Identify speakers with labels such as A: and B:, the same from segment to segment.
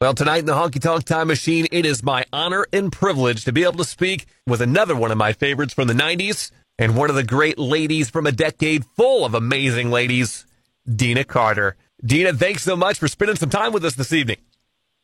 A: Well, tonight in the Honky Tonk Time Machine, it is my honor and privilege to be able to speak with another one of my favorites from the 90s and one of the great ladies from a decade full of amazing ladies, Deana Carter. Deana, thanks so much for spending some time with us this evening.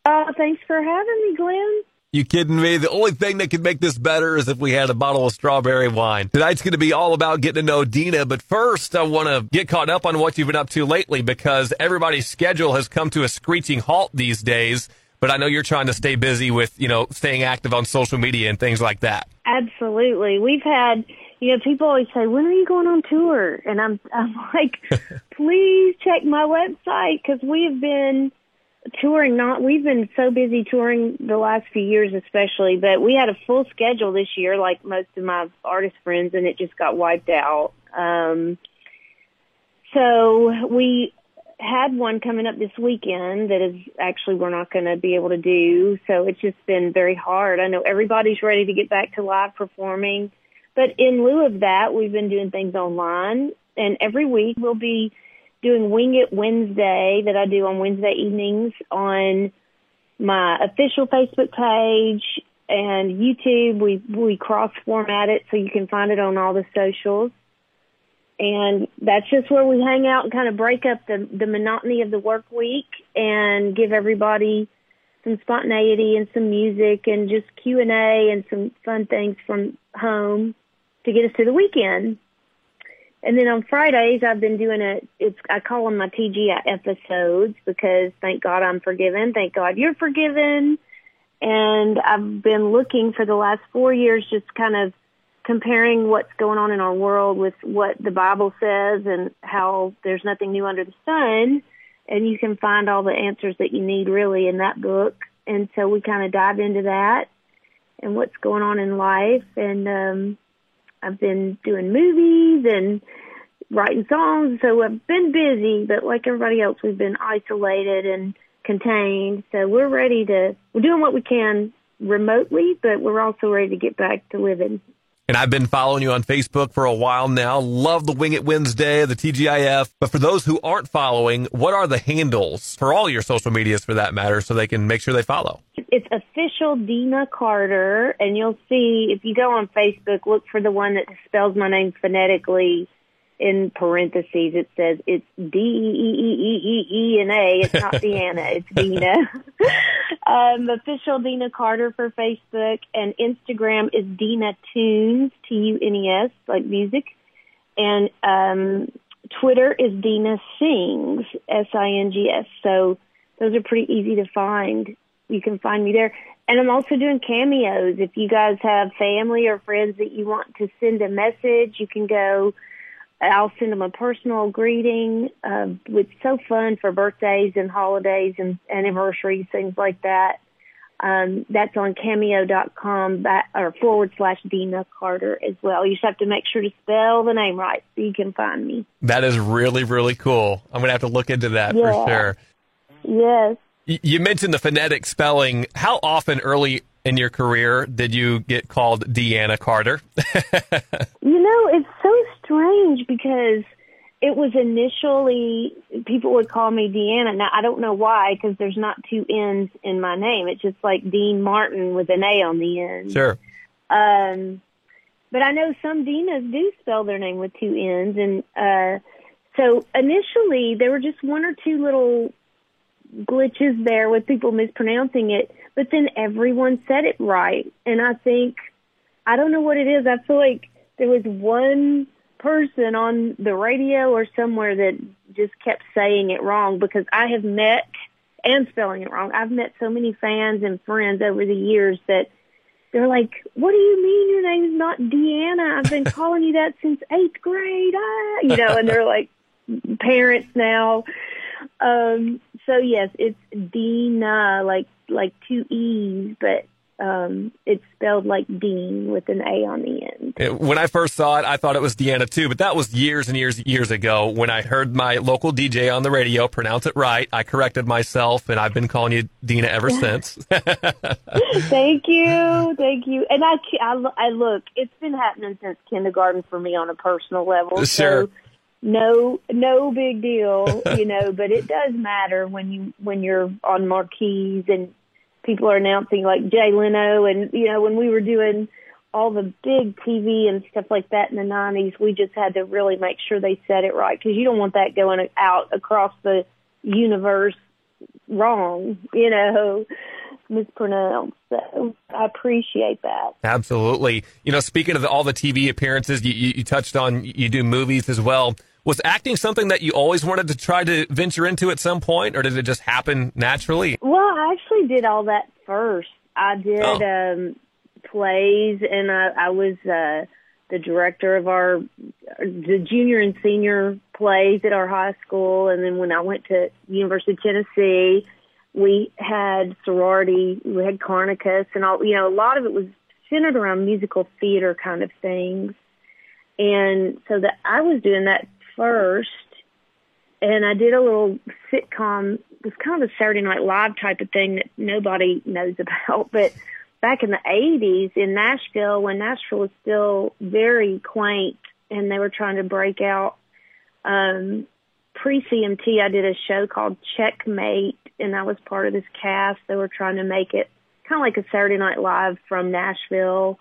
B: Uh, thanks for having me, Glen.
A: You kidding me? The only thing that could make this better is if we had a bottle of strawberry wine. Tonight's going to be all about getting to know Deana, but first I want to get caught up on what you've been up to lately because everybody's schedule has come to a screeching halt these days. But I know you're trying to stay busy with, you know, staying active on social media and things like that.
B: Absolutely. We've had, you know, people always say, when are you going on tour? And I'm, I'm like, please check my website because we have been touring not we've been so busy touring the last few years especially but we had a full schedule this year like most of my artist friends and it just got wiped out. Um so we had one coming up this weekend that is actually we're not going to be able to do. So it's just been very hard. I know everybody's ready to get back to live performing but in lieu of that we've been doing things online and every week we'll be doing Wing It Wednesday that I do on Wednesday evenings on my official Facebook page and YouTube. We we cross format it so you can find it on all the socials. And that's just where we hang out and kind of break up the the monotony of the work week and give everybody some spontaneity and some music and just Q and A and some fun things from home to get us to the weekend. And then on Fridays, I've been doing a, it's, I call them my TGI episodes because thank God I'm forgiven. Thank God you're forgiven. And I've been looking for the last four years, just kind of comparing what's going on in our world with what the Bible says and how there's nothing new under the sun. And you can find all the answers that you need really in that book. And so we kind of dive into that and what's going on in life. And, um, I've been doing movies and writing songs, so I've been busy, but like everybody else, we've been isolated and contained. So we're ready to, we're doing what we can remotely, but we're also ready to get back to living.
A: And I've been following you on Facebook for a while now. Love the Wing It Wednesday, the TGIF. But for those who aren't following, what are the handles for all your social medias for that matter so they can make sure they follow?
B: It's official Deana Carter. And you'll see if you go on Facebook, look for the one that spells my name phonetically in parentheses. It says it's D E E E E E E and A. It's not Deanna. It's Deana. um, official Deana Carter for Facebook and Instagram is Deana Tunes, T U N E S, like music. And, um, Twitter is Deana Sings, S-I-N-G-S. So those are pretty easy to find. You can find me there. And I'm also doing cameos. If you guys have family or friends that you want to send a message, you can go I'll send them a personal greeting. Uh, it's so fun for birthdays and holidays and anniversaries, things like that. Um, that's on cameo.com back, or forward slash Deana Carter as well. You just have to make sure to spell the name right so you can find me.
A: That is really, really cool. I'm going to have to look into that yeah. for sure.
B: Yes.
A: You mentioned the phonetic spelling. How often early in your career did you get called Deanna Carter?
B: you know, it's so strange because it was initially people would call me Deanna. Now I don't know why because there's not two N's in my name. It's just like Dean Martin with an A on the end.
A: Sure.
B: Um, but I know some Deanas do spell their name with two N's, and uh, so initially there were just one or two little glitches there with people mispronouncing it, but then everyone said it right. And I think, I don't know what it is. I feel like there was one person on the radio or somewhere that just kept saying it wrong because I have met and spelling it wrong. I've met so many fans and friends over the years that they're like, "What do you mean your name's not Deanna? I've been calling you that since eighth grade." Ah, you know, and they're like parents now. Um, so yes, it's Deana, like like two E's, but um, it's spelled like Dean with an A on the end.
A: When I first saw it, I thought it was Deanna too, but that was years and years years ago. When I heard my local DJ on the radio pronounce it right, I corrected myself, and I've been calling you Deana ever since.
B: thank you, thank you. And I, I, I look, it's been happening since kindergarten for me on a personal level.
A: Sure.
B: So no no big deal, you know, but it does matter when you when you're on marquees and people are announcing like Jay Leno and you know when we were doing all the big TV and stuff like that in the 90s, we just had to really make sure they said it right because you don't want that going out across the universe wrong, you know mispronounced. So I appreciate that.
A: Absolutely. You know, speaking of all the TV appearances, you, you, you, touched on you do movies as well. Was acting something that you always wanted to try to venture into at some point, or did it just happen naturally?
B: Well, I actually did all that first. I did oh. um, plays, and I, I was uh, the director of our the junior and senior plays at our high school, and then when I went to University of Tennessee we had sorority, we had Carnicus, and all. You know, a lot of it was centered around musical theater kind of things, and so that I was doing that first, and I did a little sitcom. It was kind of a Saturday Night Live type of thing that nobody knows about, but back in the 80s in Nashville, when Nashville was still very quaint and they were trying to break out, um, pre CMT, I did a show called Checkmate and I was part of this cast. They were trying to make it kind of like a Saturday Night Live from Nashville.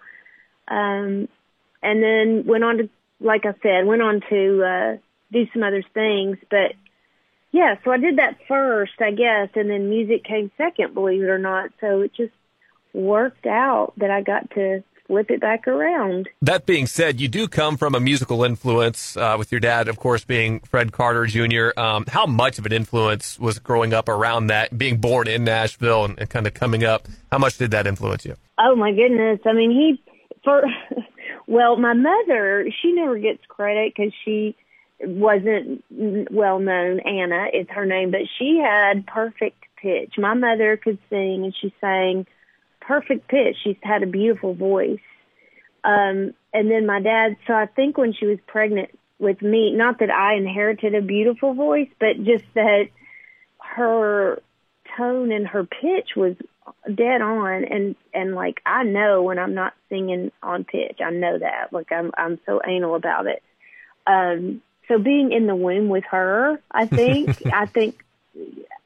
B: Um, and then went on to, like I said, went on to uh, do some other things. But yeah, so I did that first, I guess, and then music came second, believe it or not. So it just worked out that I got to flip it back around.
A: That being said, you do come from a musical influence, uh, with your dad, of course, being Fred Carter Jr. Um, how much of an influence was growing up around that, being born in Nashville and, and kind of coming up? How much did that influence you?
B: Oh my goodness! I mean, he for well, my mother, she never gets credit because she wasn't well known. Anna is her name, but she had perfect pitch. My mother could sing, and she sang perfect pitch. She's had a beautiful voice. Um, and then my dad, so I think when she was pregnant with me, not that I inherited a beautiful voice, but just that her tone and her pitch was dead on and and like I know when I'm not singing on pitch. I know that. Like I'm I'm so anal about it. Um so being in the womb with her, I think I think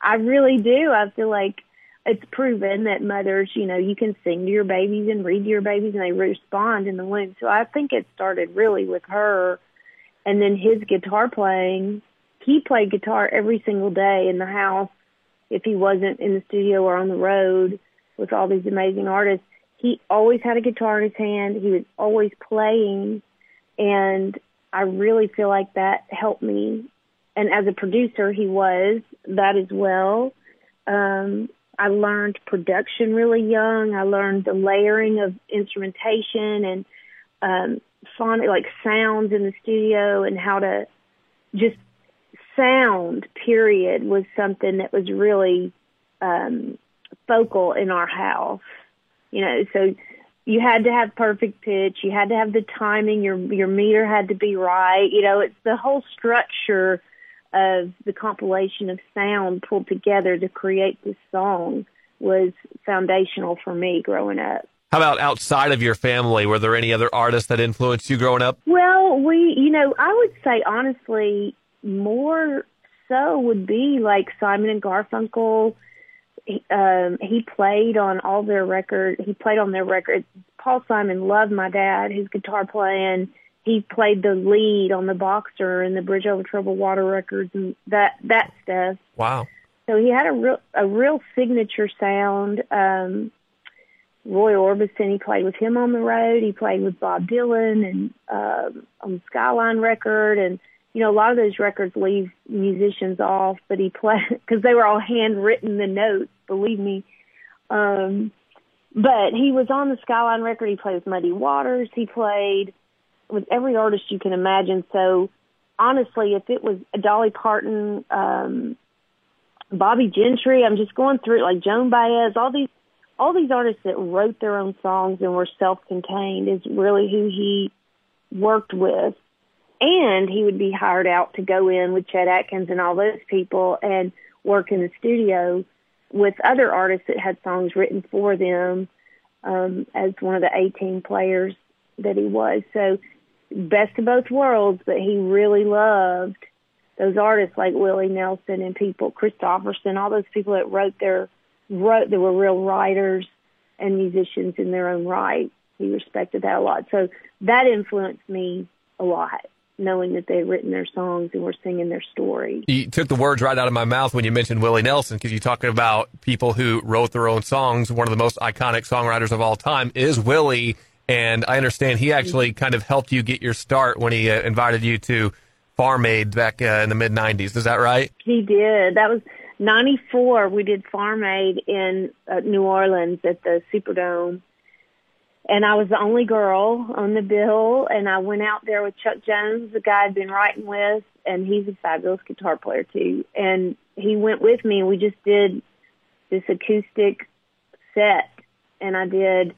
B: I really do. I feel like it's proven that mothers, you know, you can sing to your babies and read to your babies and they respond in the womb. So I think it started really with her and then his guitar playing. He played guitar every single day in the house if he wasn't in the studio or on the road with all these amazing artists. He always had a guitar in his hand. He was always playing and I really feel like that helped me. And as a producer, he was that as well. Um, I learned production really young. I learned the layering of instrumentation and um, phonic, like sounds in the studio and how to just sound. Period was something that was really um, focal in our house. You know, so you had to have perfect pitch. You had to have the timing. Your your meter had to be right. You know, it's the whole structure of the compilation of sound pulled together to create this song was foundational for me growing up.
A: How about outside of your family? Were there any other artists that influenced you growing up?
B: Well, we, you know, I would say honestly, more so would be like Simon and Garfunkel. He, um, he played on all their records. He played on their records. Paul Simon loved my dad, his guitar playing he played the lead on the Boxer and the Bridge Over Troubled Water records and that that stuff.
A: Wow.
B: So he had a real a real signature sound. Um Roy Orbison, he played with him on the road. He played with Bob Dylan and um on the Skyline record and you know a lot of those records leave musicians off, but he played because they were all handwritten the notes, believe me. Um but he was on the Skyline record. He played with Muddy Waters. He played with every artist you can imagine. So honestly, if it was Dolly Parton, um, Bobbie Gentry, I'm just going through like Joan Baez, all these all these artists that wrote their own songs and were self-contained is really who he worked with. And he would be hired out to go in with Chet Atkins and all those people and work in the studio with other artists that had songs written for them um, as one of the 18 players that he was. So best of both worlds, but he really loved those artists like Willie Nelson and people, Kristofferson, all those people that wrote their wrote that were real writers and musicians in their own right. He respected that a lot. So that influenced me a lot knowing that they'd written their songs and were singing their story.
A: You took the words right out of my mouth when you mentioned Willie Nelson because you talking about people who wrote their own songs. One of the most iconic songwriters of all time is Willie, and I understand he actually kind of helped you get your start when he uh, invited you to Farm Aid back uh, in the mid '90s. Is that right?
B: He did. That was '94. We did Farm Aid in uh, New Orleans at the Superdome and I was the only girl on the bill and I went out there with Chuck Jones, the guy I'd been writing with, and he's a fabulous guitar player too. And he went with me and we just did this acoustic set and I did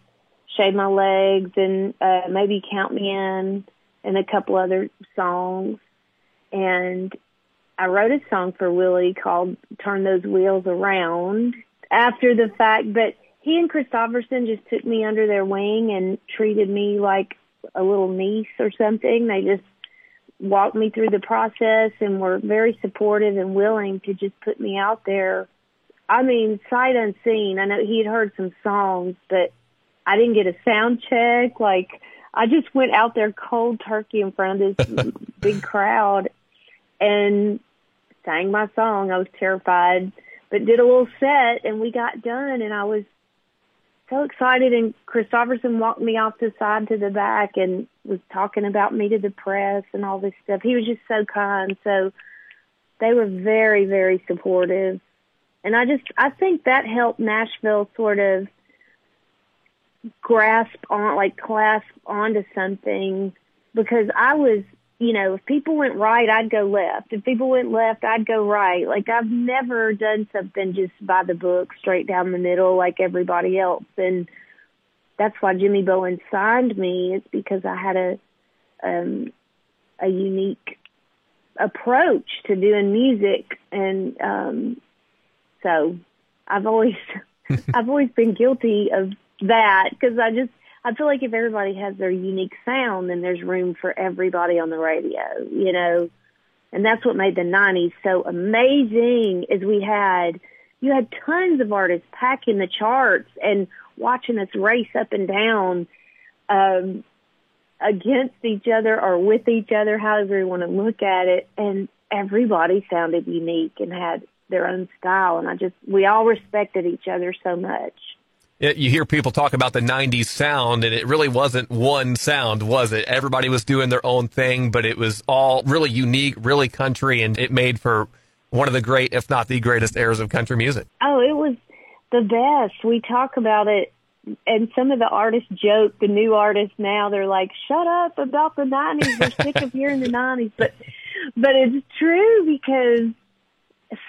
B: Shave My Legs and uh maybe Count Me In and a couple other songs. And I wrote a song for Willie called Turn Those Wheels Around after the fact that he and Kristofferson just took me under their wing and treated me like a little niece or something. They just walked me through the process and were very supportive and willing to just put me out there. I mean, sight unseen. I know he had heard some songs, but I didn't get a sound check. Like, I just went out there cold turkey in front of this big crowd and sang my song. I was terrified, but did a little set and we got done and I was so excited and Kristofferson walked me off the side to the back and was talking about me to the press and all this stuff. He was just so kind. So they were very, very supportive. And I just, I think that helped Nashville sort of grasp on, like clasp onto something because I was you know, if people went right, I'd go left. If people went left, I'd go right. Like I've never done something just by the book, straight down the middle like everybody else. And that's why Jimmy Bowen signed me. It's because I had a um a unique approach to doing music and um so I've always I've always been guilty of that because I just I feel like if everybody has their unique sound, then there's room for everybody on the radio, you know. And that's what made the 90s so amazing is we had, you had tons of artists packing the charts and watching us race up and down, um, against each other or with each other, however you want to look at it. And everybody sounded unique and had their own style. And I just, we all respected each other so much
A: you hear people talk about the 90s sound and it really wasn't one sound was it? Everybody was doing their own thing but it was all really unique really country and it made for one of the great if not the greatest eras of country music.
B: Oh it was the best. We talk about it and some of the artists joke the new artists now they're like shut up about the 90s we're sick of hearing the 90s but but it's true because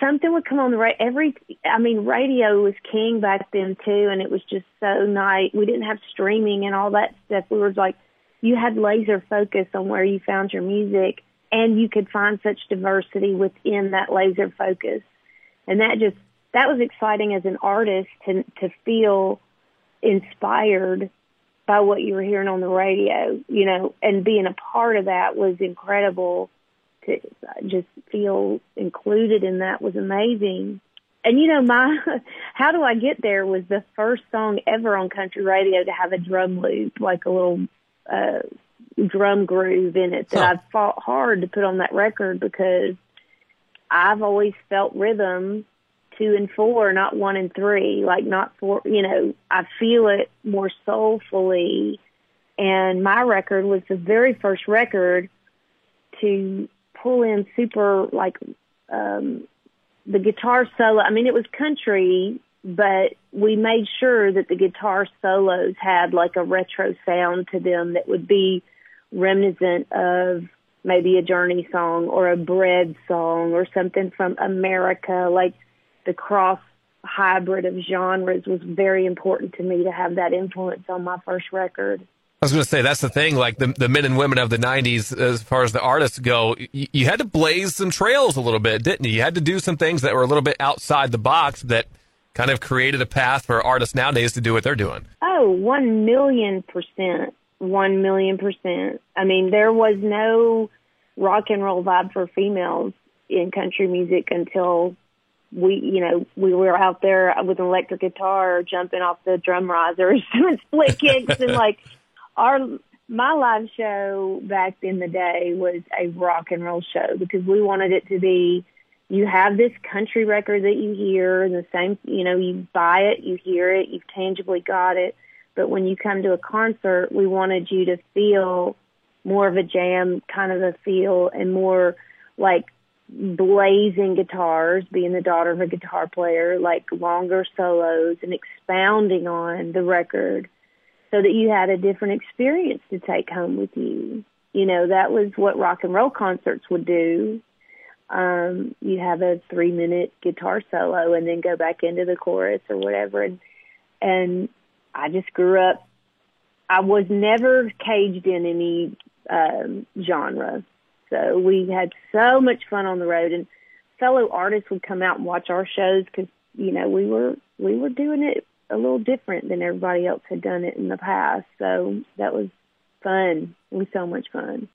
B: something would come on the right every i mean radio was king back then too and it was just so nice. We didn't have streaming and all that stuff. We were like you had laser focus on where you found your music and you could find such diversity within that laser focus. And that just that was exciting as an artist to to feel inspired by what you were hearing on the radio you know and being a part of that was incredible to just feel included in that was amazing. And you know, my how do I get there was the first song ever on country radio to have a drum loop, like a little uh drum groove in it that huh. I've fought hard to put on that record because I've always felt rhythm two and four, not one and three, like not four, you know, I feel it more soulfully. And my record was the very first record to pull in super like um the guitar solo. I mean, it was country, but we made sure that the guitar solos had like a retro sound to them that would be reminiscent of maybe a Journey song or a Bread song or something from America. Like the cross hybrid of genres was very important to me to have that influence on my first record.
A: I was going to say that's the thing. Like the the men and women of the '90s, as far as the artists go, you, you, had to blaze some trails a little bit, didn't you? You had to do some things that were a little bit outside the box that kind of created a path for artists nowadays to do what they're doing.
B: Oh, one million percent. one million percent. I mean, there was no rock and roll vibe for females in country music until we, you know, we were out there with an electric guitar jumping off the drum risers doing split kicks and like our, my live show back in the day was a rock and roll show because we wanted it to be, you have this country record that you hear and the same, you know, you buy it, you hear it, you've tangibly got it. But when you come to a concert, we wanted you to feel more of a jam kind of a feel and more like blazing guitars, being the daughter of a guitar player, like longer solos and expounding on the record so that you had a different experience to take home with you. You know, that was what rock and roll concerts would do. Um, you have a three minute guitar solo and then go back into the chorus or whatever. And, and I just grew up, I was never caged in any um, genre. So we had so much fun on the road, and fellow artists would come out and watch our shows because you know we were we were doing it a little different than everybody else had done it in the past. So that was fun. It was so much fun.